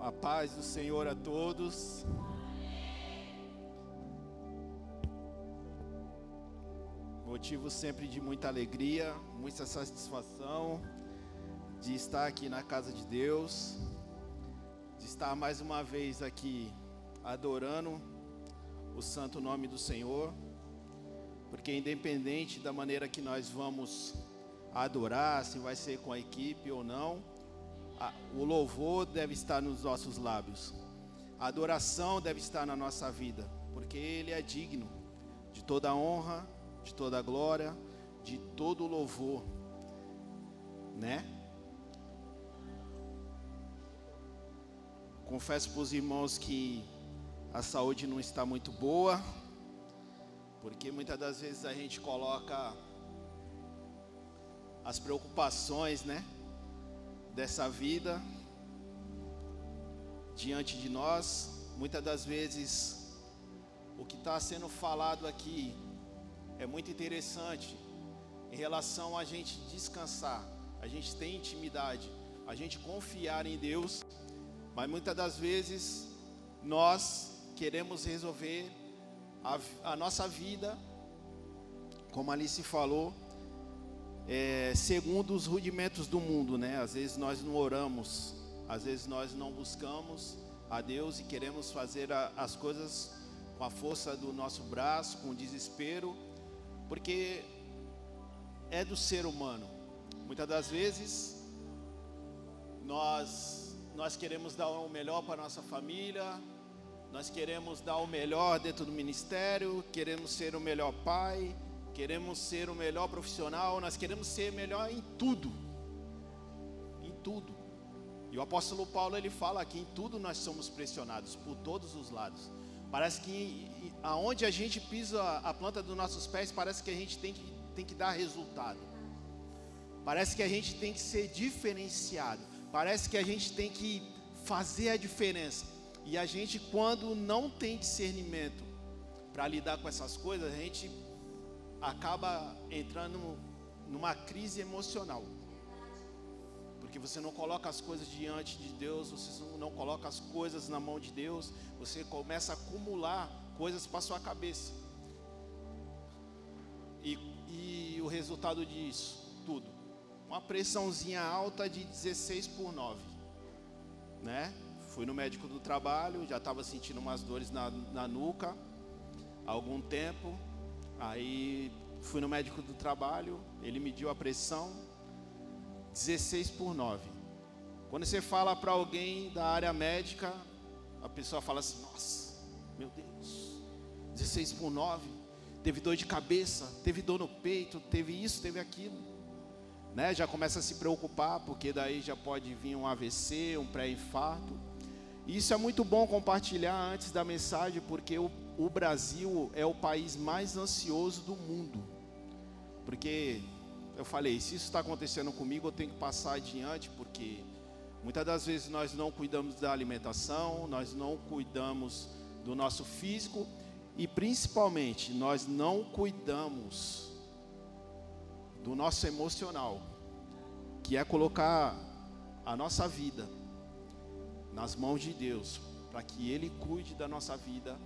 A paz do Senhor a todos. Motivo sempre de muita alegria, muita satisfação de estar aqui na casa de Deus, de estar mais uma vez aqui adorando o santo nome do Senhor, porque independente da maneira que nós vamos adorar, se vai ser com a equipe ou não, o louvor deve estar nos nossos lábios, a adoração deve estar na nossa vida, porque Ele é digno de toda honra, de toda glória, de todo louvor, né? Confesso para os irmãos que a saúde não está muito boa, porque muitas das vezes a gente coloca as preocupações, né, dessa vida diante de nós. Muitas das vezes o que está sendo falado aqui é muito interessante em relação a gente descansar, a gente ter intimidade, a gente confiar em Deus, mas muitas das vezes nós queremos resolver a, a nossa vida, como Alice falou, é, segundo os rudimentos do mundo, né? Às vezes nós não oramos, às vezes nós não buscamos a Deus e queremos fazer a, as coisas com a força do nosso braço, com desespero, porque é do ser humano. Muitas das vezes nós nós queremos dar o melhor para nossa família, nós queremos dar o melhor dentro do ministério, queremos ser o melhor pai, queremos ser o melhor profissional, nós queremos ser melhor em tudo. Em tudo. E o apóstolo Paulo ele fala que em tudo nós somos pressionados por todos os lados. Parece que aonde a gente pisa a planta dos nossos pés, parece que a gente tem que, tem que dar resultado. Parece que a gente tem que ser diferenciado. Parece que a gente tem que fazer a diferença. E a gente, quando não tem discernimento para lidar com essas coisas, a gente acaba entrando numa crise emocional. Porque você não coloca as coisas diante de Deus, você não coloca as coisas na mão de Deus, você começa a acumular coisas para sua cabeça. E, e o resultado disso, tudo. Uma pressãozinha alta de 16 por 9. Né? Fui no médico do trabalho, já estava sentindo umas dores na, na nuca há algum tempo. Aí fui no médico do trabalho, ele mediu a pressão 16 por 9. Quando você fala para alguém da área médica, a pessoa fala assim: Nossa, meu Deus, 16 por 9. Teve dor de cabeça, teve dor no peito, teve isso, teve aquilo. Né? Já começa a se preocupar, porque daí já pode vir um AVC, um pré-infarto. E isso é muito bom compartilhar antes da mensagem, porque o o Brasil é o país mais ansioso do mundo. Porque eu falei, se isso está acontecendo comigo, eu tenho que passar adiante, porque muitas das vezes nós não cuidamos da alimentação, nós não cuidamos do nosso físico e principalmente nós não cuidamos do nosso emocional, que é colocar a nossa vida nas mãos de Deus, para que Ele cuide da nossa vida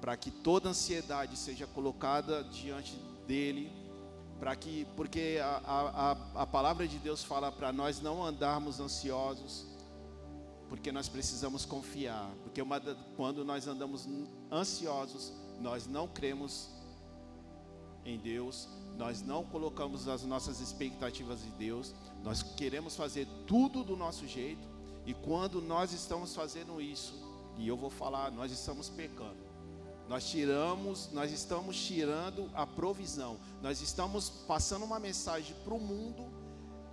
para que toda ansiedade seja colocada diante dele, para que, porque a, a, a palavra de Deus fala para nós não andarmos ansiosos, porque nós precisamos confiar, porque uma, quando nós andamos ansiosos, nós não cremos em Deus, nós não colocamos as nossas expectativas em Deus, nós queremos fazer tudo do nosso jeito, e quando nós estamos fazendo isso, e eu vou falar, nós estamos pecando. Nós tiramos, nós estamos tirando a provisão. Nós estamos passando uma mensagem para o mundo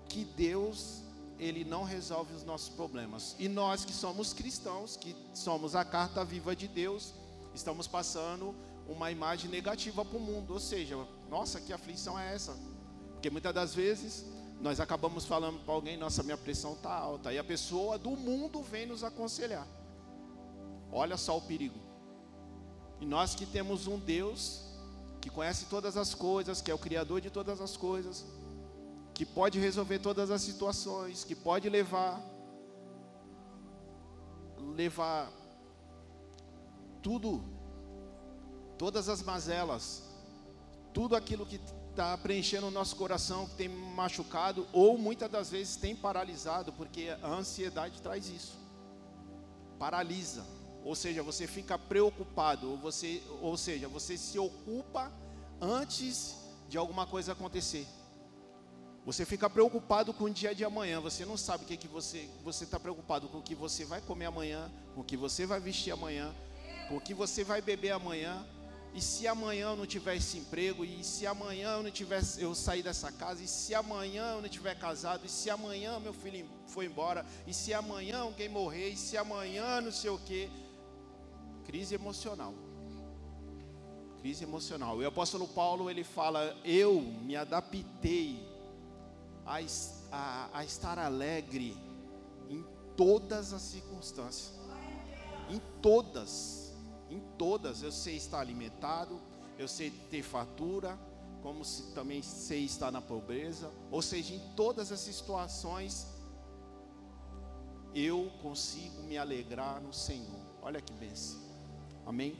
que Deus ele não resolve os nossos problemas. E nós que somos cristãos, que somos a carta viva de Deus, estamos passando uma imagem negativa para o mundo. Ou seja, nossa, que aflição é essa? Porque muitas das vezes nós acabamos falando para alguém, nossa, minha pressão está alta. E a pessoa do mundo vem nos aconselhar. Olha só o perigo. E nós que temos um Deus que conhece todas as coisas, que é o Criador de todas as coisas, que pode resolver todas as situações, que pode levar levar tudo, todas as mazelas, tudo aquilo que está preenchendo o nosso coração, que tem machucado, ou muitas das vezes tem paralisado, porque a ansiedade traz isso. Paralisa. Ou seja, você fica preocupado, ou, você, ou seja, você se ocupa antes de alguma coisa acontecer. Você fica preocupado com o dia de amanhã. Você não sabe o que, que você está preocupado com o que você vai comer amanhã, com o que você vai vestir amanhã, com o que você vai beber amanhã. E se amanhã eu não tiver esse emprego, e se amanhã eu não tiver eu sair dessa casa, e se amanhã eu não tiver casado, e se amanhã meu filho foi embora, e se amanhã alguém morrer, e se amanhã não sei o que, crise emocional. Crise emocional. E o apóstolo Paulo ele fala: Eu me adaptei a, a, a estar alegre em todas as circunstâncias. Em todas, em todas, eu sei estar alimentado, eu sei ter fatura, como se, também sei estar na pobreza, ou seja, em todas as situações, eu consigo me alegrar no Senhor. Olha que bênção. Amém?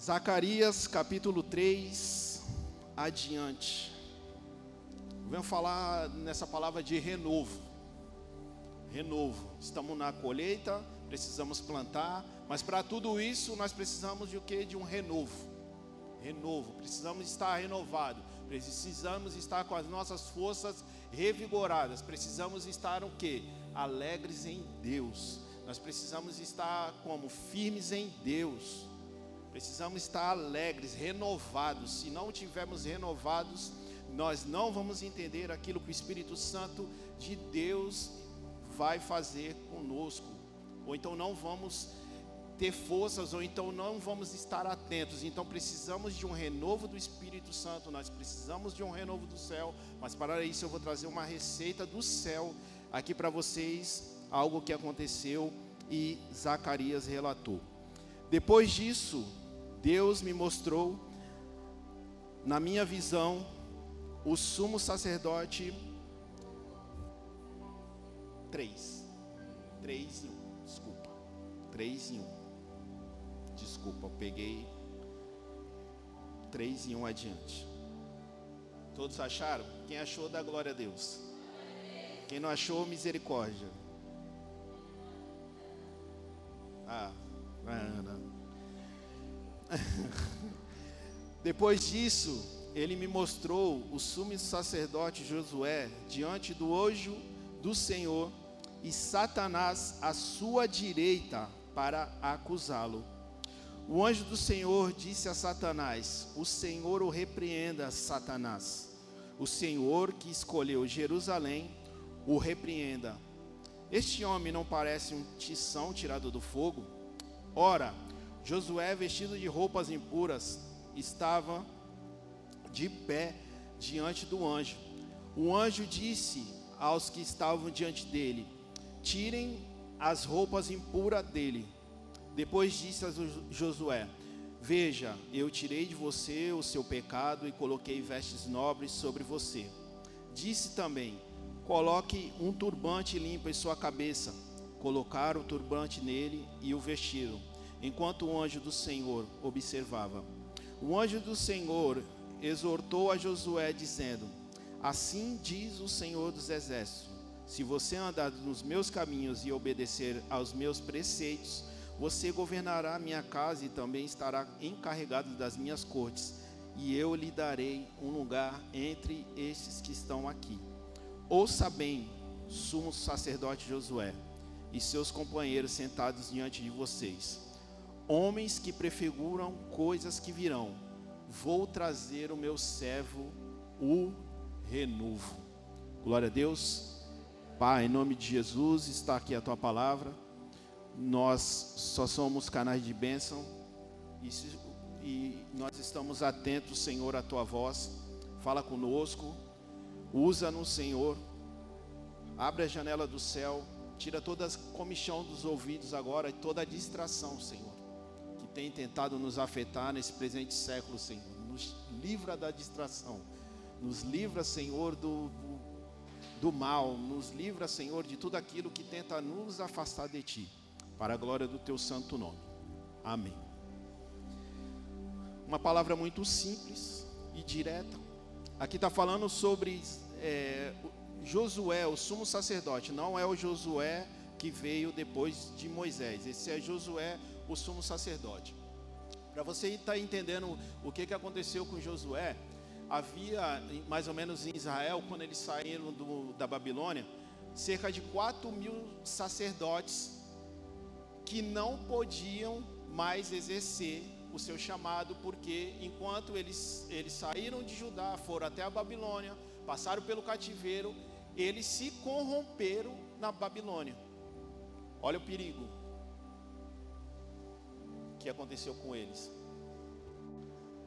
Zacarias capítulo 3, adiante. Venho falar nessa palavra de renovo. Renovo. Estamos na colheita, precisamos plantar, mas para tudo isso nós precisamos de o que? De um renovo. Renovo. Precisamos estar renovados. Precisamos estar com as nossas forças revigoradas. Precisamos estar o que? Alegres em Deus. Nós precisamos estar como firmes em Deus. Precisamos estar alegres, renovados. Se não tivermos renovados, nós não vamos entender aquilo que o Espírito Santo de Deus vai fazer conosco, ou então não vamos ter forças, ou então não vamos estar atentos. Então precisamos de um renovo do Espírito Santo, nós precisamos de um renovo do céu, mas para isso eu vou trazer uma receita do céu aqui para vocês, algo que aconteceu e Zacarias relatou. Depois disso, Deus me mostrou na minha visão o sumo sacerdote. Três. Três em um. Desculpa. Três em um. Desculpa, eu peguei três em um adiante. Todos acharam? Quem achou, dá glória a Deus. Quem não achou, misericórdia. Ah, Ana. Depois disso, ele me mostrou o sumo sacerdote Josué diante do anjo do Senhor e Satanás à sua direita para acusá-lo. O anjo do Senhor disse a Satanás: O Senhor o repreenda, Satanás. O Senhor que escolheu Jerusalém o repreenda. Este homem não parece um tição tirado do fogo? Ora, Josué, vestido de roupas impuras, estava de pé diante do anjo. O anjo disse aos que estavam diante dele: Tirem as roupas impuras dele. Depois disse a Josué: Veja, eu tirei de você o seu pecado e coloquei vestes nobres sobre você. Disse também: Coloque um turbante limpo em sua cabeça. Colocaram o turbante nele e o vestiram, enquanto o anjo do Senhor observava. O anjo do Senhor exortou a Josué, dizendo: Assim diz o Senhor dos Exércitos: Se você andar nos meus caminhos e obedecer aos meus preceitos, você governará a minha casa e também estará encarregado das minhas cortes, e eu lhe darei um lugar entre estes que estão aqui. Ouça bem, sumo sacerdote Josué, e seus companheiros sentados diante de vocês, homens que prefiguram coisas que virão vou trazer o meu servo, o renovo. Glória a Deus. Pai, em nome de Jesus, está aqui a tua palavra. Nós só somos canais de bênção e, e nós estamos atentos, Senhor, à tua voz. Fala conosco, usa-nos, Senhor. Abre a janela do céu, tira toda a comichão dos ouvidos agora e toda a distração, Senhor tem tentado nos afetar nesse presente século, Senhor. Nos livra da distração. Nos livra, Senhor, do do mal, nos livra, Senhor, de tudo aquilo que tenta nos afastar de Ti, para a glória do Teu santo nome. Amém. Uma palavra muito simples e direta. Aqui está falando sobre é, Josué, o sumo sacerdote, não é o Josué que veio depois de Moisés, esse é Josué, o sumo sacerdote. Para você estar tá entendendo o que, que aconteceu com Josué, havia, mais ou menos em Israel, quando eles saíram do, da Babilônia, cerca de 4 mil sacerdotes que não podiam mais exercer o seu chamado, porque enquanto eles, eles saíram de Judá, foram até a Babilônia, passaram pelo cativeiro, eles se corromperam na Babilônia. Olha o perigo que aconteceu com eles.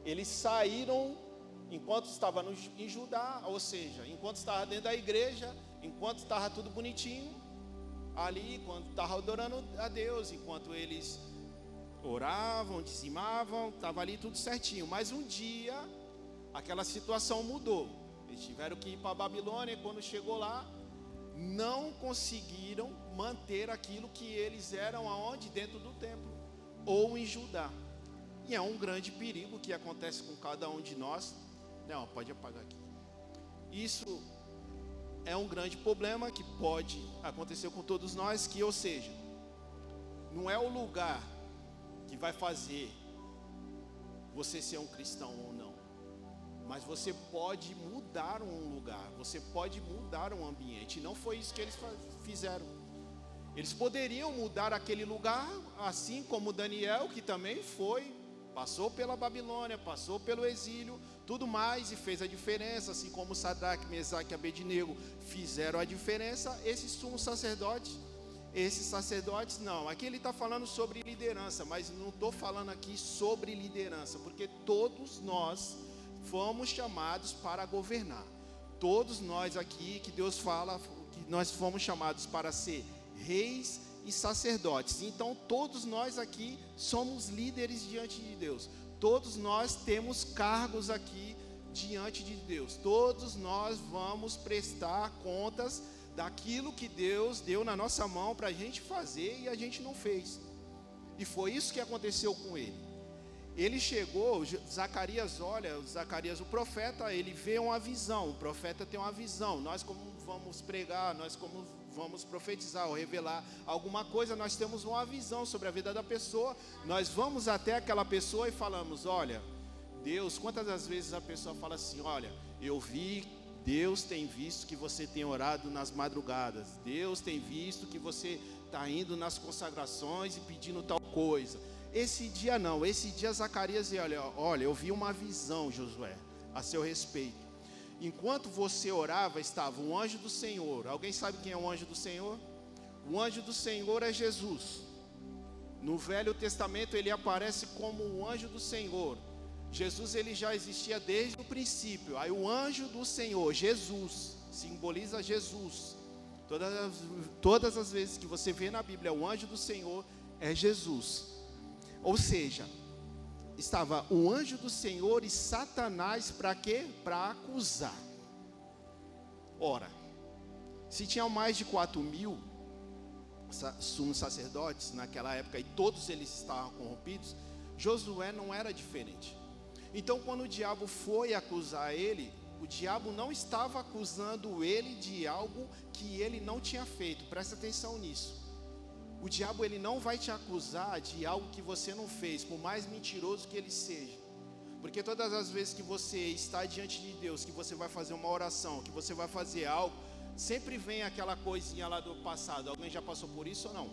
Eles saíram enquanto estava no, em Judá, ou seja, enquanto estava dentro da igreja, enquanto estava tudo bonitinho, ali, quando estava adorando a Deus, enquanto eles oravam, dizimavam, estava ali tudo certinho. Mas um dia, aquela situação mudou. Eles tiveram que ir para a Babilônia, e quando chegou lá, não conseguiram manter aquilo que eles eram aonde? Dentro do templo, ou em Judá. E é um grande perigo que acontece com cada um de nós, não, pode apagar aqui. Isso é um grande problema que pode acontecer com todos nós, que ou seja, não é o lugar que vai fazer você ser um cristão. Mas você pode mudar um lugar, você pode mudar um ambiente. E não foi isso que eles fizeram. Eles poderiam mudar aquele lugar, assim como Daniel, que também foi, passou pela Babilônia, passou pelo exílio, tudo mais e fez a diferença, assim como Sadraque, Mesaque e Abednego fizeram a diferença, esses sumos sacerdotes, esses sacerdotes não. Aqui ele está falando sobre liderança, mas não estou falando aqui sobre liderança, porque todos nós fomos chamados para governar. Todos nós aqui que Deus fala que nós fomos chamados para ser reis e sacerdotes. Então todos nós aqui somos líderes diante de Deus. Todos nós temos cargos aqui diante de Deus. Todos nós vamos prestar contas daquilo que Deus deu na nossa mão para a gente fazer e a gente não fez. E foi isso que aconteceu com ele. Ele chegou, Zacarias olha, Zacarias o profeta, ele vê uma visão, o profeta tem uma visão. Nós como vamos pregar, nós como vamos profetizar ou revelar alguma coisa, nós temos uma visão sobre a vida da pessoa, nós vamos até aquela pessoa e falamos: Olha, Deus, quantas das vezes a pessoa fala assim: Olha, eu vi, Deus tem visto que você tem orado nas madrugadas, Deus tem visto que você está indo nas consagrações e pedindo tal coisa. Esse dia não, esse dia Zacarias, olha, olha, eu vi uma visão, Josué, a seu respeito enquanto você orava, estava um anjo do Senhor. Alguém sabe quem é o anjo do Senhor? O anjo do Senhor é Jesus. No Velho Testamento ele aparece como o anjo do Senhor. Jesus ele já existia desde o princípio. Aí o anjo do Senhor, Jesus, simboliza Jesus. Todas as, todas as vezes que você vê na Bíblia o anjo do Senhor é Jesus. Ou seja, estava o anjo do Senhor e Satanás para quê? Para acusar. Ora, se tinham mais de 4 mil sumos sacerdotes naquela época e todos eles estavam corrompidos, Josué não era diferente. Então, quando o diabo foi acusar ele, o diabo não estava acusando ele de algo que ele não tinha feito. Presta atenção nisso. O diabo ele não vai te acusar de algo que você não fez, por mais mentiroso que ele seja. Porque todas as vezes que você está diante de Deus, que você vai fazer uma oração, que você vai fazer algo, sempre vem aquela coisinha lá do passado. Alguém já passou por isso ou não?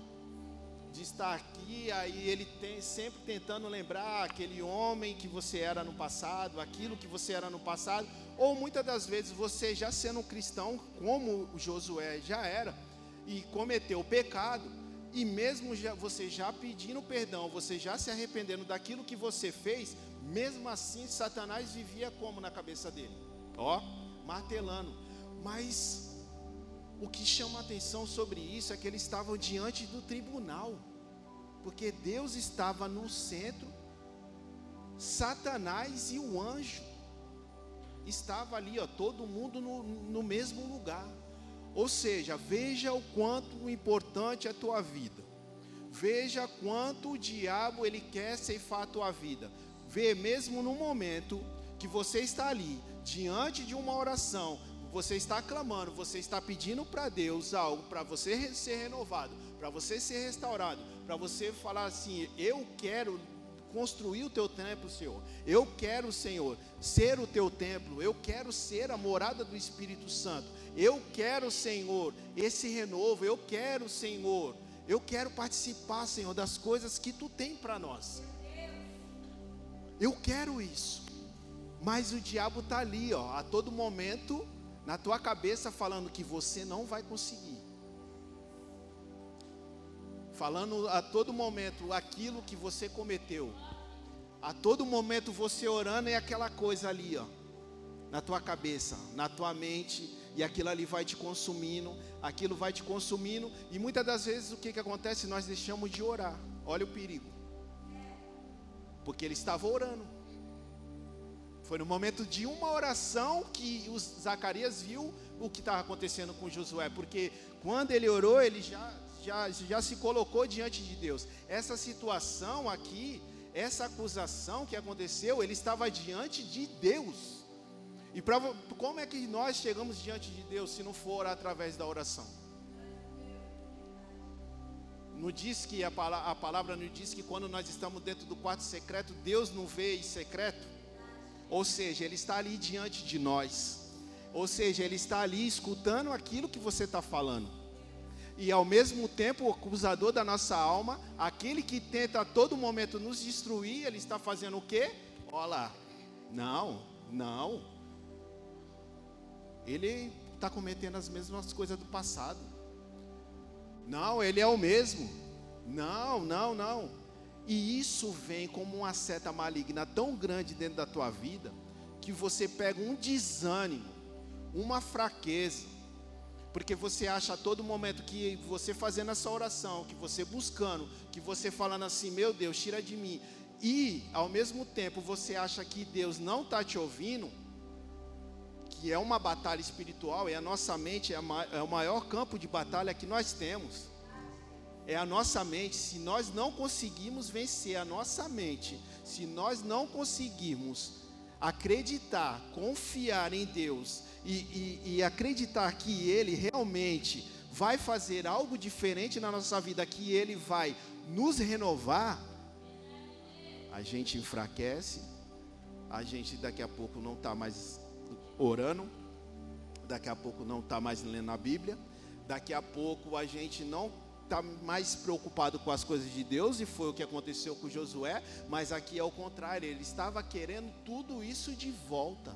De estar aqui, aí ele tem sempre tentando lembrar aquele homem que você era no passado, aquilo que você era no passado, ou muitas das vezes você já sendo um cristão, como Josué já era, e cometeu o pecado, e mesmo já, você já pedindo perdão, você já se arrependendo daquilo que você fez, mesmo assim Satanás vivia como na cabeça dele? Ó, martelando. Mas o que chama atenção sobre isso é que eles estavam diante do tribunal, porque Deus estava no centro, Satanás e o anjo estava ali, ó, todo mundo no, no mesmo lugar. Ou seja, veja o quanto importante é a tua vida. Veja quanto o diabo ele quer ceifar a tua vida. Vê mesmo no momento que você está ali, diante de uma oração, você está clamando, você está pedindo para Deus algo para você ser renovado, para você ser restaurado, para você falar assim: eu quero construir o teu templo, Senhor. Eu quero, Senhor, ser o teu templo. Eu quero ser a morada do Espírito Santo. Eu quero, Senhor, esse renovo. Eu quero, Senhor. Eu quero participar, Senhor, das coisas que tu tem para nós. Eu quero isso. Mas o diabo está ali, ó, a todo momento, na tua cabeça, falando que você não vai conseguir. Falando a todo momento aquilo que você cometeu. A todo momento você orando é aquela coisa ali, ó, na tua cabeça, na tua mente, e aquilo ali vai te consumindo, aquilo vai te consumindo, e muitas das vezes o que, que acontece? Nós deixamos de orar. Olha o perigo. Porque ele estava orando. Foi no momento de uma oração que o Zacarias viu o que estava acontecendo com Josué, porque quando ele orou, ele já, já, já se colocou diante de Deus. Essa situação aqui, essa acusação que aconteceu, ele estava diante de Deus. E pra, como é que nós chegamos diante de Deus se não for através da oração? Não diz que a, a palavra não diz que quando nós estamos dentro do quarto secreto, Deus não vê em secreto? Ou seja, Ele está ali diante de nós. Ou seja, Ele está ali escutando aquilo que você está falando. E ao mesmo tempo, o acusador da nossa alma, aquele que tenta a todo momento nos destruir, ele está fazendo o quê? Olha lá. Não, não. Ele está cometendo as mesmas coisas do passado. Não, ele é o mesmo. Não, não, não. E isso vem como uma seta maligna tão grande dentro da tua vida, que você pega um desânimo, uma fraqueza, porque você acha a todo momento que você fazendo essa oração, que você buscando, que você falando assim, meu Deus, tira de mim, e ao mesmo tempo você acha que Deus não está te ouvindo, que é uma batalha espiritual, e a nossa mente é, é o maior campo de batalha que nós temos é a nossa mente. Se nós não conseguirmos vencer a nossa mente, se nós não conseguirmos acreditar, confiar em Deus e, e, e acreditar que Ele realmente vai fazer algo diferente na nossa vida, que Ele vai nos renovar, a gente enfraquece, a gente daqui a pouco não está mais orando, daqui a pouco não está mais lendo a Bíblia, daqui a pouco a gente não está mais preocupado com as coisas de Deus, e foi o que aconteceu com Josué, mas aqui é o contrário, ele estava querendo tudo isso de volta.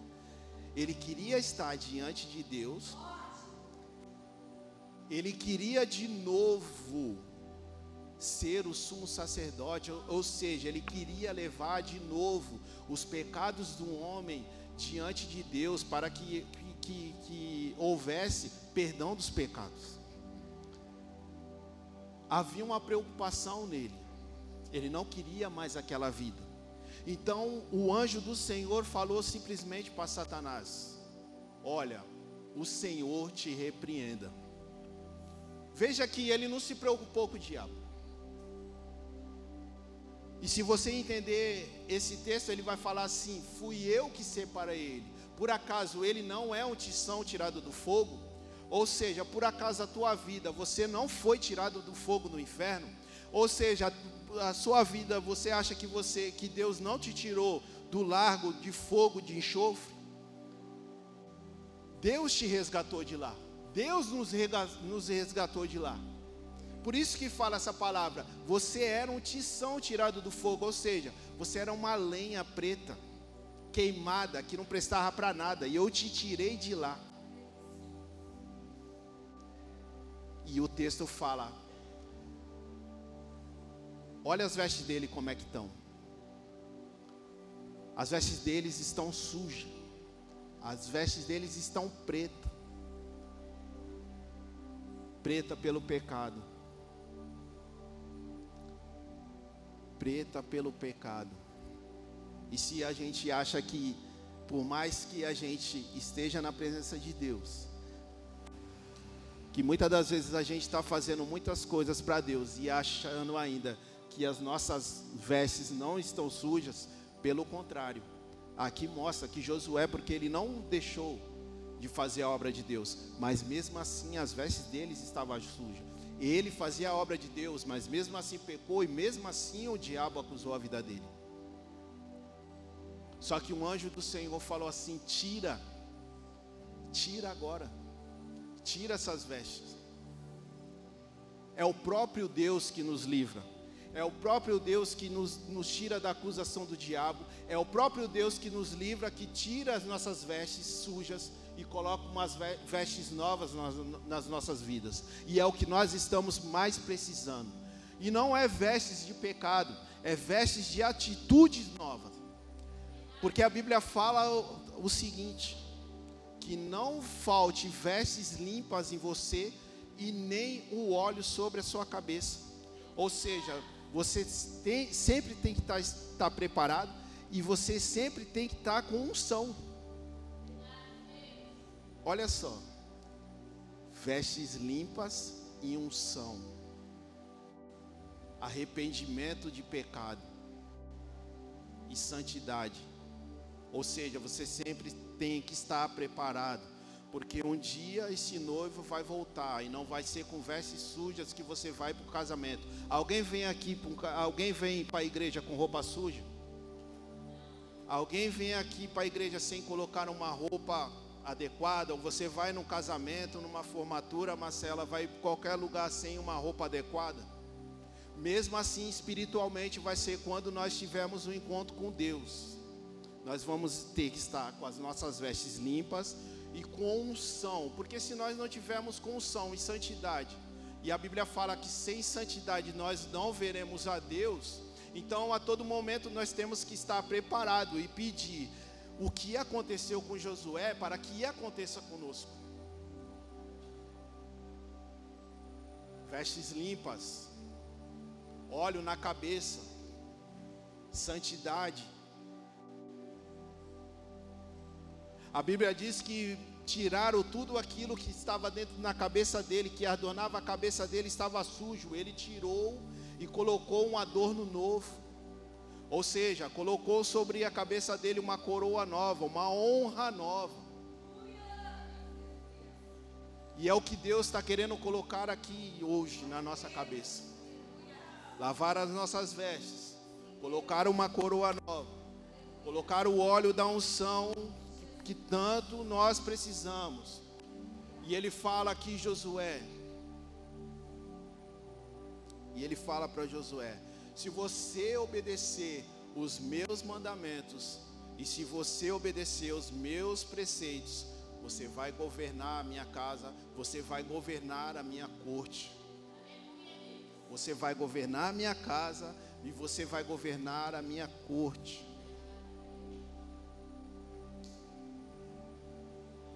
Ele queria estar diante de Deus, ele queria de novo ser o sumo sacerdote, ou, seja, ele queria levar de novo os pecados do homem diante de Deus, para que, que, que houvesse perdão dos pecados havia uma preocupação nele. Ele não queria mais aquela vida. Então o anjo do Senhor falou simplesmente para Satanás: Olha, o Senhor te repreenda. Veja que ele não se preocupou com o diabo. E se você entender esse texto, ele vai falar assim: Fui eu que separei ele. Por acaso ele não é um tição tirado do fogo? Ou seja, por acaso a tua vida, você não foi tirado do fogo do inferno? Ou seja, a sua vida, você acha que você que Deus não te tirou do largo de fogo de enxofre? Deus te resgatou de lá. Deus nos resgatou de lá. Por isso que fala essa palavra. Você era um tição tirado do fogo, ou seja, você era uma lenha preta, queimada, que não prestava para nada, e eu te tirei de lá. E o texto fala: Olha as vestes dele como é que estão. As vestes deles estão sujas. As vestes deles estão pretas. Preta pelo pecado. Preta pelo pecado. E se a gente acha que, por mais que a gente esteja na presença de Deus, que muitas das vezes a gente está fazendo muitas coisas para Deus e achando ainda que as nossas vestes não estão sujas, pelo contrário, aqui mostra que Josué, porque ele não deixou de fazer a obra de Deus, mas mesmo assim as vestes deles estavam sujas. Ele fazia a obra de Deus, mas mesmo assim pecou e mesmo assim o diabo acusou a vida dele. Só que um anjo do Senhor falou assim: tira, tira agora, tira essas vestes. É o próprio Deus que nos livra. É o próprio Deus que nos, nos tira da acusação do diabo. É o próprio Deus que nos livra, que tira as nossas vestes sujas e coloca umas vestes novas nas, nas nossas vidas. E é o que nós estamos mais precisando. E não é vestes de pecado, é vestes de atitudes novas. Porque a Bíblia fala o, o seguinte: que não falte vestes limpas em você e nem o óleo sobre a sua cabeça. Ou seja, você tem, sempre tem que estar, estar preparado e você sempre tem que estar com unção. Olha só, vestes limpas e unção, arrependimento de pecado e santidade. Ou seja, você sempre tem que estar preparado porque um dia esse noivo vai voltar e não vai ser com vestes sujas que você vai para o casamento. Alguém vem aqui, alguém vem para a igreja com roupa suja? Alguém vem aqui para a igreja sem colocar uma roupa adequada? Ou você vai num casamento, numa formatura, Marcela, vai para qualquer lugar sem uma roupa adequada? Mesmo assim, espiritualmente, vai ser quando nós tivermos um encontro com Deus. Nós vamos ter que estar com as nossas vestes limpas e com unção, porque se nós não tivermos com unção e santidade, e a Bíblia fala que sem santidade nós não veremos a Deus, então a todo momento nós temos que estar preparado e pedir o que aconteceu com Josué para que aconteça conosco. Vestes limpas, óleo na cabeça, santidade. A Bíblia diz que tiraram tudo aquilo que estava dentro na cabeça dele, que adornava a cabeça dele, estava sujo. Ele tirou e colocou um adorno novo. Ou seja, colocou sobre a cabeça dele uma coroa nova, uma honra nova. E é o que Deus está querendo colocar aqui hoje na nossa cabeça. Lavar as nossas vestes, colocar uma coroa nova, colocar o óleo da unção que tanto nós precisamos. E ele fala aqui, Josué. E ele fala para Josué: se você obedecer os meus mandamentos, e se você obedecer os meus preceitos, você vai governar a minha casa, você vai governar a minha corte. Você vai governar a minha casa e você vai governar a minha corte.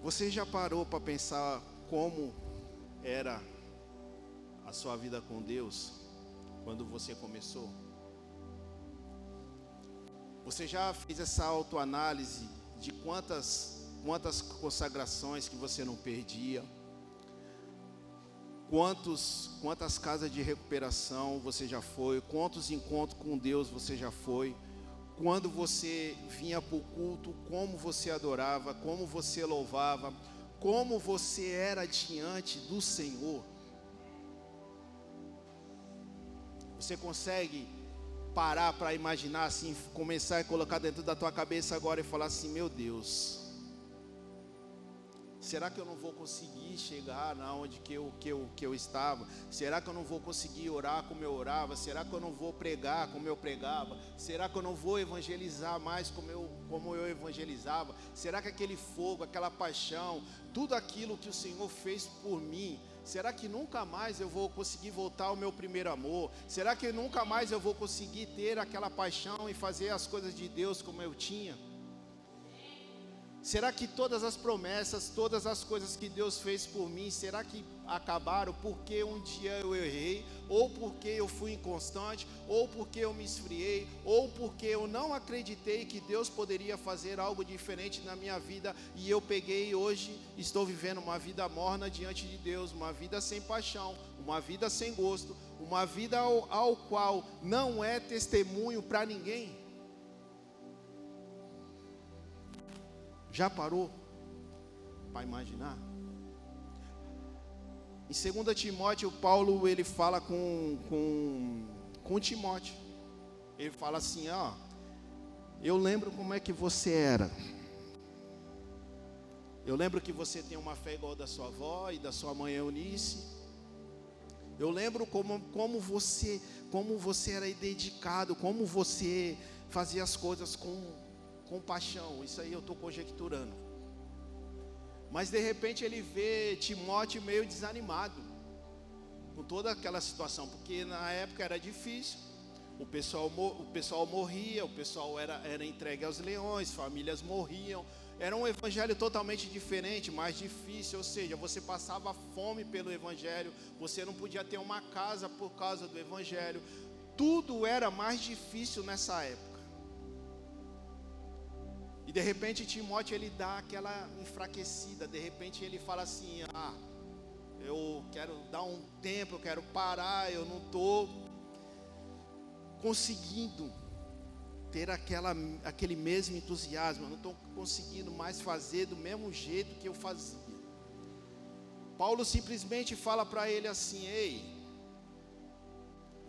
Você já parou para pensar como era a sua vida com Deus quando você começou? Você já fez essa autoanálise de quantas quantas consagrações que você não perdia? Quantos, quantas casas de recuperação você já foi? Quantos encontros com Deus você já foi? quando você vinha para o culto, como você adorava, como você louvava, como você era diante do Senhor. Você consegue parar para imaginar assim, começar a colocar dentro da tua cabeça agora e falar assim: meu Deus, Será que eu não vou conseguir chegar na onde que eu, que, eu, que eu estava? Será que eu não vou conseguir orar como eu orava? Será que eu não vou pregar como eu pregava? Será que eu não vou evangelizar mais como eu, como eu evangelizava? Será que aquele fogo, aquela paixão, tudo aquilo que o Senhor fez por mim, será que nunca mais eu vou conseguir voltar ao meu primeiro amor? Será que nunca mais eu vou conseguir ter aquela paixão e fazer as coisas de Deus como eu tinha? Será que todas as promessas, todas as coisas que Deus fez por mim, será que acabaram porque um dia eu errei, ou porque eu fui inconstante, ou porque eu me esfriei, ou porque eu não acreditei que Deus poderia fazer algo diferente na minha vida e eu peguei hoje estou vivendo uma vida morna diante de Deus, uma vida sem paixão, uma vida sem gosto, uma vida ao, ao qual não é testemunho para ninguém. Já parou para imaginar? Em 2 Timóteo, Paulo ele fala com, com, com Timóteo. Ele fala assim: ó, eu lembro como é que você era. Eu lembro que você tem uma fé igual da sua avó e da sua mãe Eunice. Eu lembro como, como você como você era dedicado, como você fazia as coisas com, com paixão. Isso aí eu estou conjecturando. Mas de repente ele vê Timóteo meio desanimado com toda aquela situação, porque na época era difícil. O pessoal, o pessoal morria, o pessoal era, era entregue aos leões, famílias morriam. Era um evangelho totalmente diferente, mais difícil. Ou seja, você passava fome pelo evangelho, você não podia ter uma casa por causa do evangelho. Tudo era mais difícil nessa época. E de repente Timóteo ele dá aquela enfraquecida, de repente ele fala assim: "Ah, eu quero dar um tempo, eu quero parar, eu não estou conseguindo ter aquela, aquele mesmo entusiasmo, eu não estou conseguindo mais fazer do mesmo jeito que eu fazia. Paulo simplesmente fala para ele assim: Ei,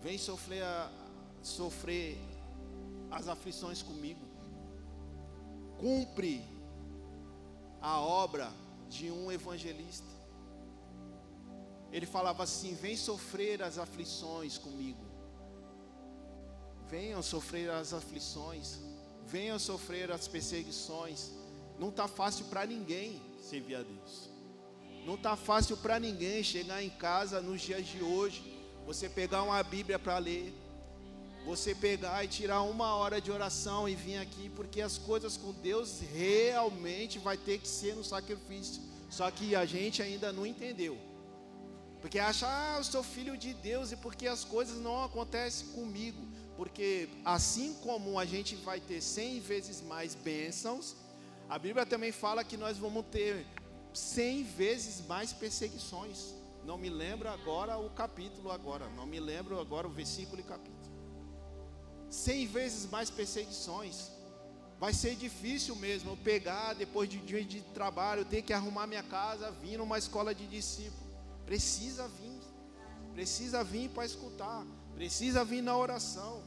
vem sofrer, a, sofrer as aflições comigo cumpre a obra de um evangelista. Ele falava assim: Vem sofrer as aflições comigo. Venham sofrer as aflições. Venham sofrer as perseguições. Não está fácil para ninguém servir a Deus. Não está fácil para ninguém chegar em casa nos dias de hoje. Você pegar uma Bíblia para ler você pegar e tirar uma hora de oração e vir aqui, porque as coisas com Deus realmente vai ter que ser no sacrifício. Só que a gente ainda não entendeu. Porque acha, ah, eu sou filho de Deus e porque as coisas não acontecem comigo. Porque assim como a gente vai ter cem vezes mais bênçãos, a Bíblia também fala que nós vamos ter cem vezes mais perseguições. Não me lembro agora o capítulo agora, não me lembro agora o versículo e capítulo cem vezes mais perseguições. Vai ser difícil mesmo eu pegar depois de um dia de trabalho, ter que arrumar minha casa, vir numa escola de discípulo. Precisa vir, precisa vir para escutar, precisa vir na oração,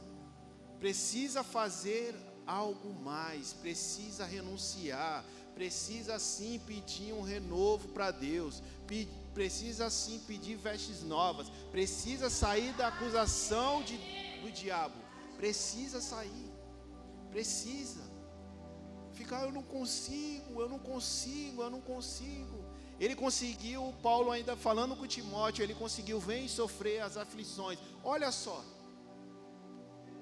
precisa fazer algo mais, precisa renunciar, precisa sim pedir um renovo para Deus, precisa sim pedir vestes novas, precisa sair da acusação de, do diabo Precisa sair. Precisa. Ficar, eu não consigo, eu não consigo, eu não consigo. Ele conseguiu, Paulo ainda falando com Timóteo, ele conseguiu, vem sofrer as aflições. Olha só.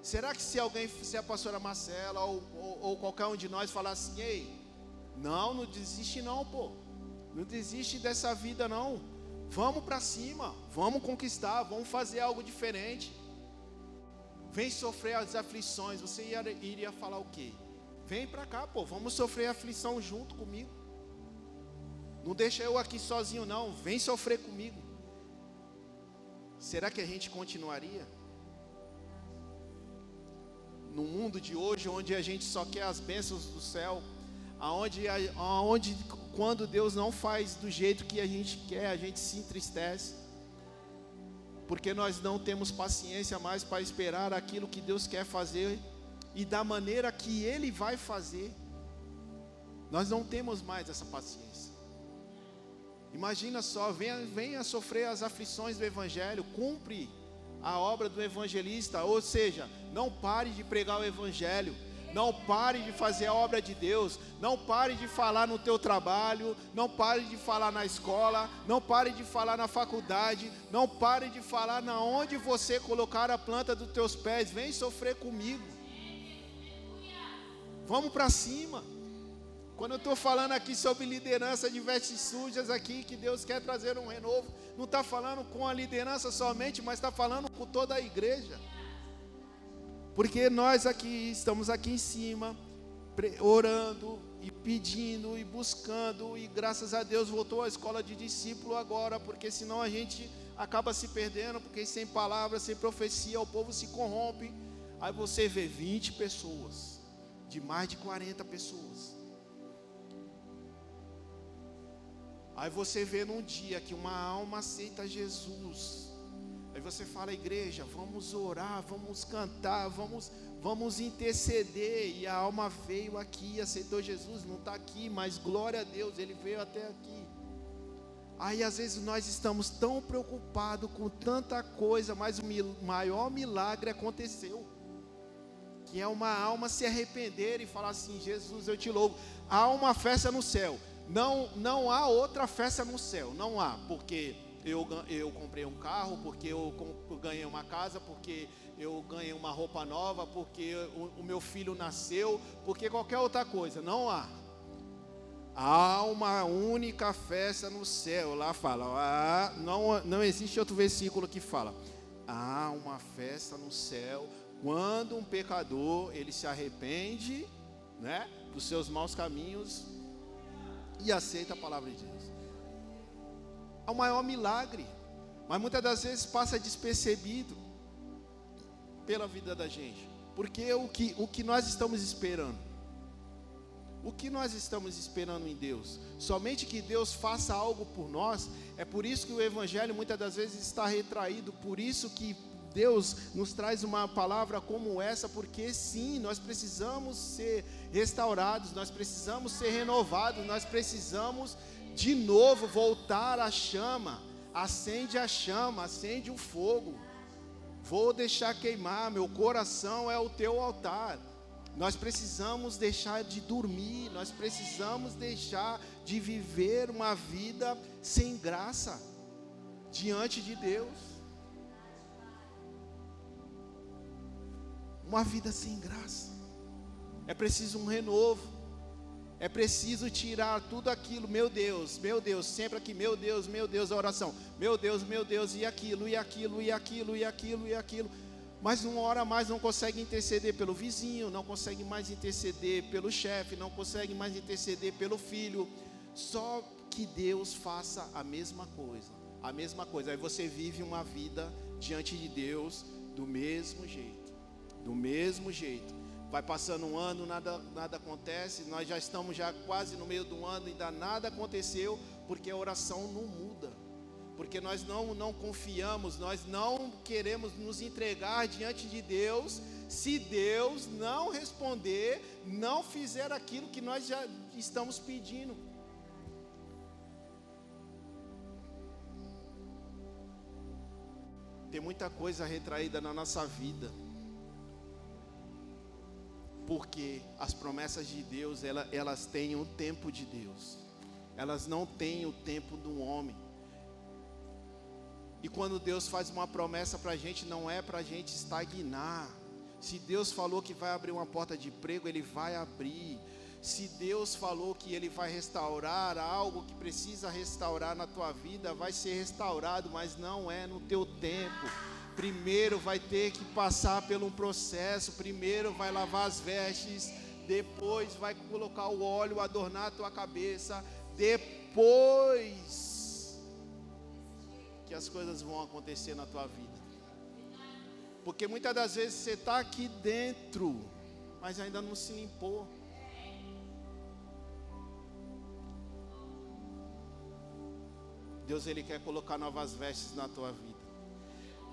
Será que se alguém, se a pastora Marcela ou, ou, ou qualquer um de nós falar assim, ei, não, não desiste não, pô. Não desiste dessa vida não. Vamos para cima, vamos conquistar, vamos fazer algo diferente vem sofrer as aflições, você iria falar o quê? Vem para cá, pô, vamos sofrer aflição junto comigo. Não deixa eu aqui sozinho, não. Vem sofrer comigo. Será que a gente continuaria? No mundo de hoje, onde a gente só quer as bênçãos do céu, aonde, aonde quando Deus não faz do jeito que a gente quer, a gente se entristece porque nós não temos paciência mais para esperar aquilo que Deus quer fazer e da maneira que Ele vai fazer. Nós não temos mais essa paciência. Imagina só, venha, venha sofrer as aflições do Evangelho, cumpre a obra do evangelista, ou seja, não pare de pregar o Evangelho não pare de fazer a obra de Deus. Não pare de falar no teu trabalho. Não pare de falar na escola. Não pare de falar na faculdade. Não pare de falar na onde você colocar a planta dos teus pés. Vem sofrer comigo. Vamos para cima. Quando eu estou falando aqui sobre liderança de vestes sujas aqui, que Deus quer trazer um renovo, não está falando com a liderança somente, mas está falando com toda a igreja. Porque nós aqui estamos aqui em cima, orando e pedindo e buscando, e graças a Deus voltou a escola de discípulo agora, porque senão a gente acaba se perdendo, porque sem palavras, sem profecia, o povo se corrompe. Aí você vê 20 pessoas, de mais de 40 pessoas. Aí você vê num dia que uma alma aceita Jesus. Aí você fala, igreja, vamos orar, vamos cantar, vamos, vamos interceder. E a alma veio aqui, aceitou Jesus, não está aqui, mas glória a Deus, ele veio até aqui. Aí às vezes nós estamos tão preocupados com tanta coisa, mas o maior milagre aconteceu. Que é uma alma se arrepender e falar assim: Jesus, eu te louvo. Há uma festa no céu. Não, não há outra festa no céu, não há, porque eu, eu comprei um carro, porque eu, ganhei uma casa, porque eu ganhei uma roupa nova, porque o, o meu filho nasceu, porque qualquer outra coisa, não há. Há uma única festa no céu. Lá fala, ah, não, não existe outro versículo que fala. Há uma festa no céu quando um pecador ele se arrepende, né, dos seus maus caminhos e aceita a palavra de Deus. É o maior milagre, mas muitas das vezes passa despercebido pela vida da gente, porque o que, o que nós estamos esperando? O que nós estamos esperando em Deus? Somente que Deus faça algo por nós. É por isso que o Evangelho muitas das vezes está retraído. Por isso que Deus nos traz uma palavra como essa, porque sim, nós precisamos ser restaurados, nós precisamos ser renovados, nós precisamos de novo voltar à chama. Acende a chama, acende o fogo. Vou deixar queimar, meu coração é o teu altar. Nós precisamos deixar de dormir, nós precisamos deixar de viver uma vida sem graça diante de Deus. uma vida sem graça. É preciso um renovo. É preciso tirar tudo aquilo, meu Deus, meu Deus, sempre aqui, meu Deus, meu Deus, a oração, meu Deus, meu Deus, e aquilo, e aquilo, e aquilo, e aquilo, e aquilo. Mas uma hora mais não consegue interceder pelo vizinho, não consegue mais interceder pelo chefe, não consegue mais interceder pelo filho. Só que Deus faça a mesma coisa, a mesma coisa. Aí você vive uma vida diante de Deus do mesmo jeito do mesmo jeito. Vai passando um ano, nada, nada acontece, nós já estamos já quase no meio do ano, ainda nada aconteceu, porque a oração não muda. Porque nós não, não confiamos, nós não queremos nos entregar diante de Deus, se Deus não responder, não fizer aquilo que nós já estamos pedindo. Tem muita coisa retraída na nossa vida porque as promessas de Deus, elas, elas têm o tempo de Deus, elas não têm o tempo do homem. E quando Deus faz uma promessa para a gente, não é para a gente estagnar. Se Deus falou que vai abrir uma porta de emprego, Ele vai abrir. Se Deus falou que Ele vai restaurar algo que precisa restaurar na tua vida, vai ser restaurado, mas não é no teu tempo primeiro vai ter que passar por um processo, primeiro vai lavar as vestes, depois vai colocar o óleo, adornar a tua cabeça, depois que as coisas vão acontecer na tua vida. Porque muitas das vezes você está aqui dentro, mas ainda não se limpou. Deus ele quer colocar novas vestes na tua vida.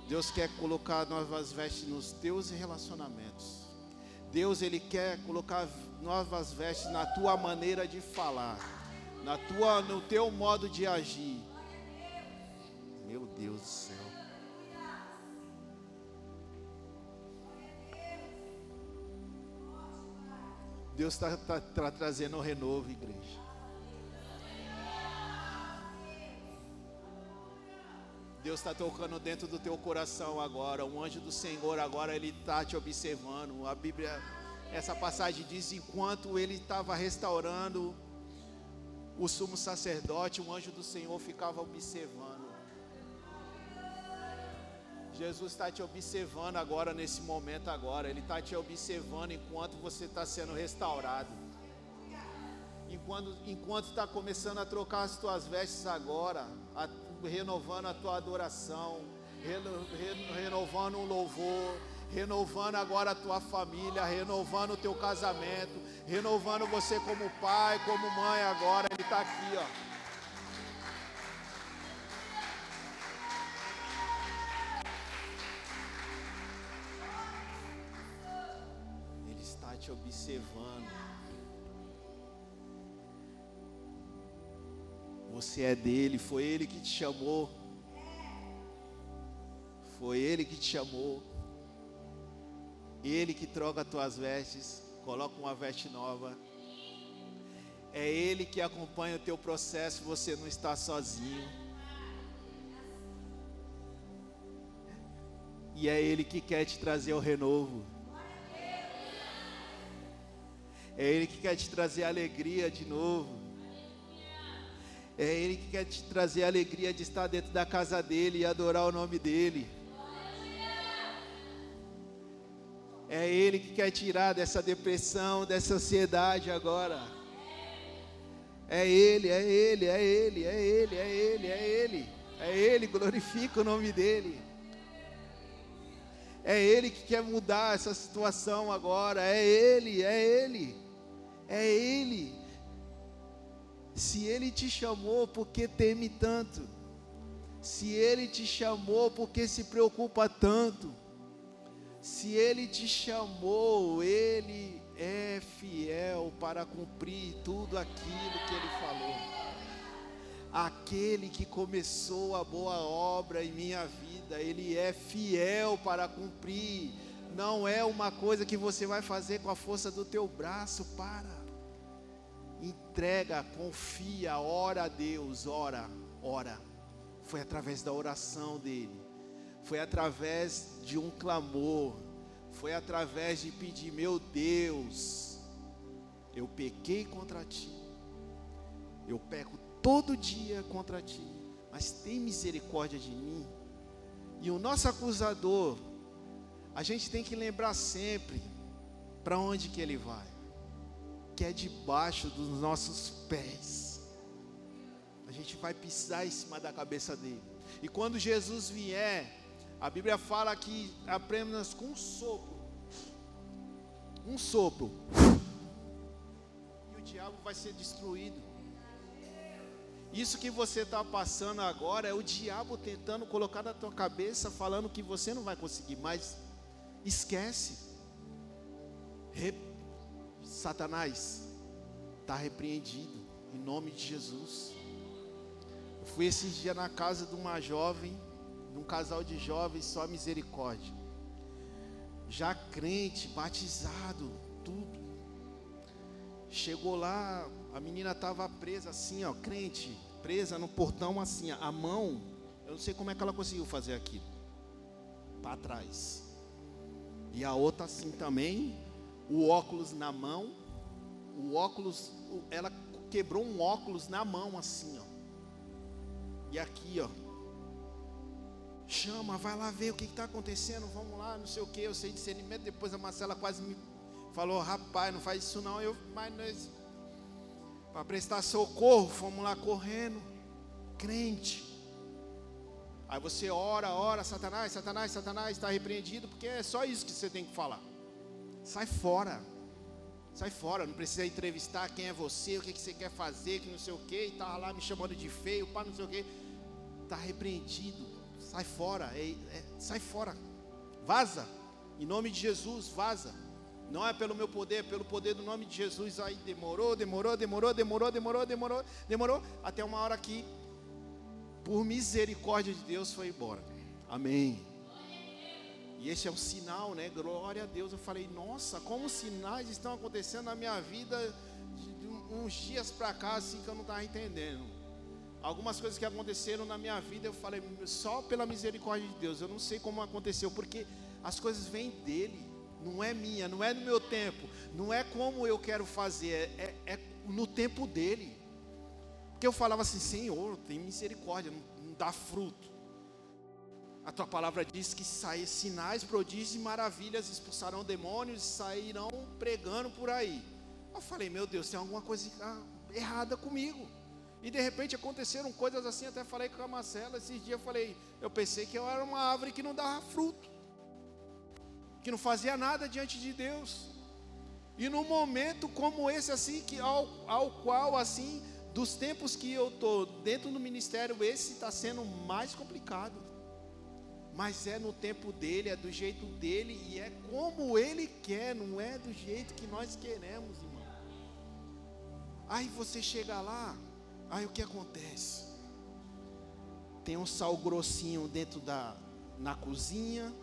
Deus quer colocar novas vestes nos teus relacionamentos. Deus ele quer colocar novas vestes na tua maneira de falar, na tua no teu modo de agir. Meu Deus do céu. Deus está tá, tá trazendo o renovo, igreja. Deus está tocando dentro do teu coração agora. Um anjo do Senhor agora ele está te observando. A Bíblia, essa passagem diz enquanto ele estava restaurando o sumo sacerdote, um anjo do Senhor ficava observando. Jesus está te observando agora nesse momento agora. Ele está te observando enquanto você está sendo restaurado. Enquanto está começando a trocar as tuas vestes agora, a, renovando a tua adoração, reno, reno, renovando um louvor, renovando agora a tua família, renovando o teu casamento, renovando você como pai, como mãe agora. Ele está aqui, ó. Ele está te observando. Você é dele, foi ele que te chamou. Foi ele que te chamou. Ele que troca as tuas vestes, coloca uma veste nova. É Ele que acompanha o teu processo, você não está sozinho. E é Ele que quer te trazer o renovo. É Ele que quer te trazer alegria de novo. É Ele que quer te trazer a alegria de estar dentro da casa dele e adorar o nome dele. É Ele que quer tirar dessa depressão, dessa ansiedade agora. É Ele, é Ele, é Ele, é Ele, é Ele, é Ele. É Ele, glorifica o nome dEle. É Ele que quer mudar essa situação agora. É Ele, é Ele, é Ele. Se Ele te chamou, por que teme tanto? Se Ele te chamou, por que se preocupa tanto? Se Ele te chamou, Ele é fiel para cumprir tudo aquilo que Ele falou. Aquele que começou a boa obra em minha vida, Ele é fiel para cumprir. Não é uma coisa que você vai fazer com a força do teu braço, para. Entrega, confia, ora a Deus, ora, ora. Foi através da oração dele foi através de um clamor, foi através de pedir: Meu Deus, eu pequei contra ti, eu peco todo dia contra ti, mas tem misericórdia de mim. E o nosso acusador, a gente tem que lembrar sempre para onde que ele vai, que é debaixo dos nossos pés. A gente vai pisar em cima da cabeça dele. E quando Jesus vier, a Bíblia fala que apenas com um sopro, um sopro, e o diabo vai ser destruído. Isso que você está passando agora é o diabo tentando colocar na tua cabeça, falando que você não vai conseguir, mas esquece. Re... Satanás está repreendido em nome de Jesus. Eu fui esses dias na casa de uma jovem um casal de jovens só misericórdia. Já crente, batizado, tudo. Chegou lá, a menina estava presa assim, ó, crente, presa no portão assim, a mão, eu não sei como é que ela conseguiu fazer aquilo. Para trás. E a outra assim também, o óculos na mão, o óculos, ela quebrou um óculos na mão assim, ó. E aqui, ó, Chama, vai lá ver o que está acontecendo, vamos lá, não sei o que, eu sei discernimento. Depois a Marcela quase me falou, rapaz, não faz isso não. Eu, mas nós, para prestar socorro, fomos lá correndo, crente. Aí você ora, ora, Satanás, Satanás, Satanás, está repreendido, porque é só isso que você tem que falar. Sai fora. Sai fora, não precisa entrevistar quem é você, o que, você quer fazer, que não sei o que, e estava lá me chamando de feio, pá, não sei o que. Está repreendido sai fora, é, é, sai fora, vaza, em nome de Jesus, vaza. Não é pelo meu poder, é pelo poder do nome de Jesus. Aí demorou, demorou, demorou, demorou, demorou, demorou, demorou, até uma hora que, por misericórdia de Deus, foi embora. Amém. E esse é um sinal, né? Glória a Deus. Eu falei, nossa, como sinais estão acontecendo na minha vida de uns dias para cá, assim que eu não estava entendendo algumas coisas que aconteceram na minha vida, eu falei, só pela misericórdia de Deus, eu não sei como aconteceu, porque as coisas vêm dele, não é minha, não é no meu tempo, não é como eu quero fazer, é, é no tempo dele. Porque eu falava assim, Senhor, tem misericórdia, não, não dá fruto. A tua palavra diz que saem sinais, prodígios e maravilhas, expulsarão demônios e sairão pregando por aí. Eu falei, meu Deus, tem alguma coisa errada comigo. E de repente aconteceram coisas assim, até falei com a Marcela esses dias, eu falei, eu pensei que eu era uma árvore que não dava fruto, que não fazia nada diante de Deus. E num momento como esse assim, que ao, ao qual assim, dos tempos que eu estou dentro do ministério, esse está sendo mais complicado. Mas é no tempo dele, é do jeito dele e é como ele quer, não é do jeito que nós queremos, irmão. Aí você chega lá, Aí o que acontece? Tem um sal grossinho dentro da na cozinha.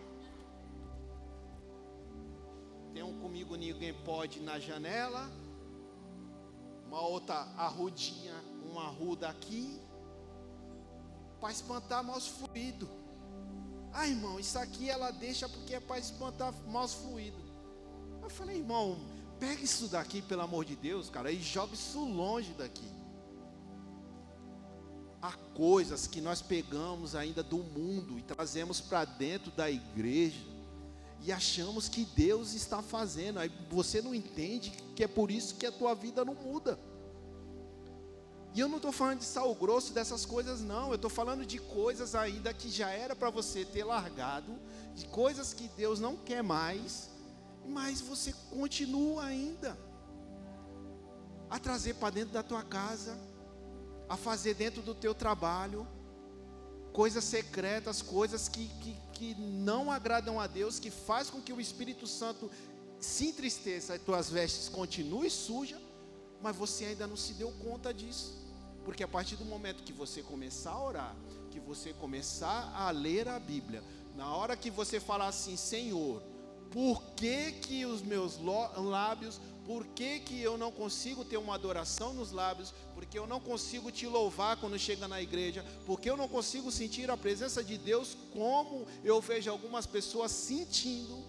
Tem um comigo ninguém pode na janela. Uma outra arrudinha, uma arruda aqui. Para espantar maus fluidos. Ah, irmão, isso aqui ela deixa porque é para espantar maus fluidos. Eu falei, irmão, pega isso daqui, pelo amor de Deus, cara, e joga isso longe daqui há coisas que nós pegamos ainda do mundo e trazemos para dentro da igreja e achamos que Deus está fazendo. Aí você não entende que é por isso que a tua vida não muda. E eu não estou falando de sal grosso dessas coisas, não. Eu estou falando de coisas ainda que já era para você ter largado, de coisas que Deus não quer mais, mas você continua ainda a trazer para dentro da tua casa a fazer dentro do teu trabalho, coisas secretas, coisas que, que, que não agradam a Deus, que faz com que o Espírito Santo se entristeça e tuas vestes continuem sujas, mas você ainda não se deu conta disso. Porque a partir do momento que você começar a orar, que você começar a ler a Bíblia, na hora que você falar assim, Senhor, por que que os meus lábios por que, que eu não consigo ter uma adoração nos lábios? Porque eu não consigo te louvar quando chega na igreja? Porque eu não consigo sentir a presença de Deus como eu vejo algumas pessoas sentindo?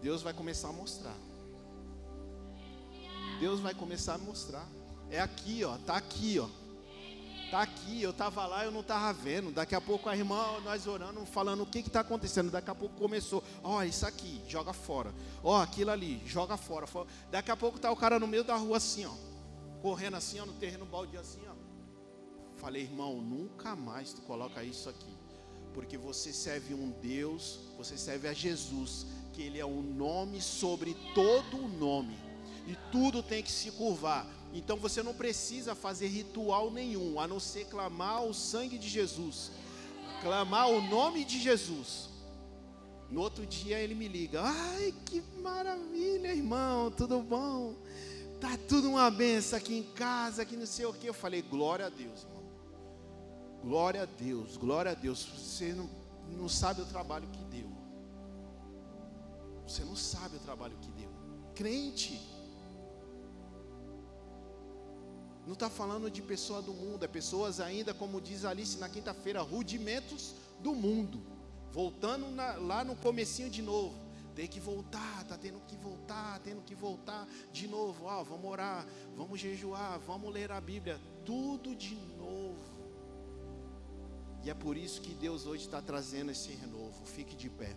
Deus vai começar a mostrar. Deus vai começar a mostrar. É aqui, ó, tá aqui, ó. Tá aqui, eu estava lá, eu não estava vendo. Daqui a pouco a irmã, nós orando, falando o que está acontecendo. Daqui a pouco começou, ó, isso aqui, joga fora. Ó, aquilo ali, joga fora. Daqui a pouco tá o cara no meio da rua assim, ó, correndo assim, ó, no terreno baldio assim, ó. Falei, irmão, nunca mais tu coloca isso aqui, porque você serve um Deus, você serve a Jesus, que Ele é o nome sobre todo o nome, e tudo tem que se curvar então você não precisa fazer ritual nenhum, a não ser clamar o sangue de Jesus, clamar o nome de Jesus. No outro dia ele me liga: Ai, que maravilha, irmão, tudo bom? Tá tudo uma benção aqui em casa, que não sei o que. Eu falei: Glória a Deus, irmão. Glória a Deus, glória a Deus. Você não, não sabe o trabalho que deu. Você não sabe o trabalho que deu. Crente Não está falando de pessoa do mundo, é pessoas ainda, como diz Alice na quinta-feira, rudimentos do mundo. Voltando na, lá no comecinho de novo. Tem que voltar, tá tendo que voltar, tendo que voltar de novo. Ó, vamos orar, vamos jejuar, vamos ler a Bíblia, tudo de novo. E é por isso que Deus hoje está trazendo esse renovo. Fique de pé.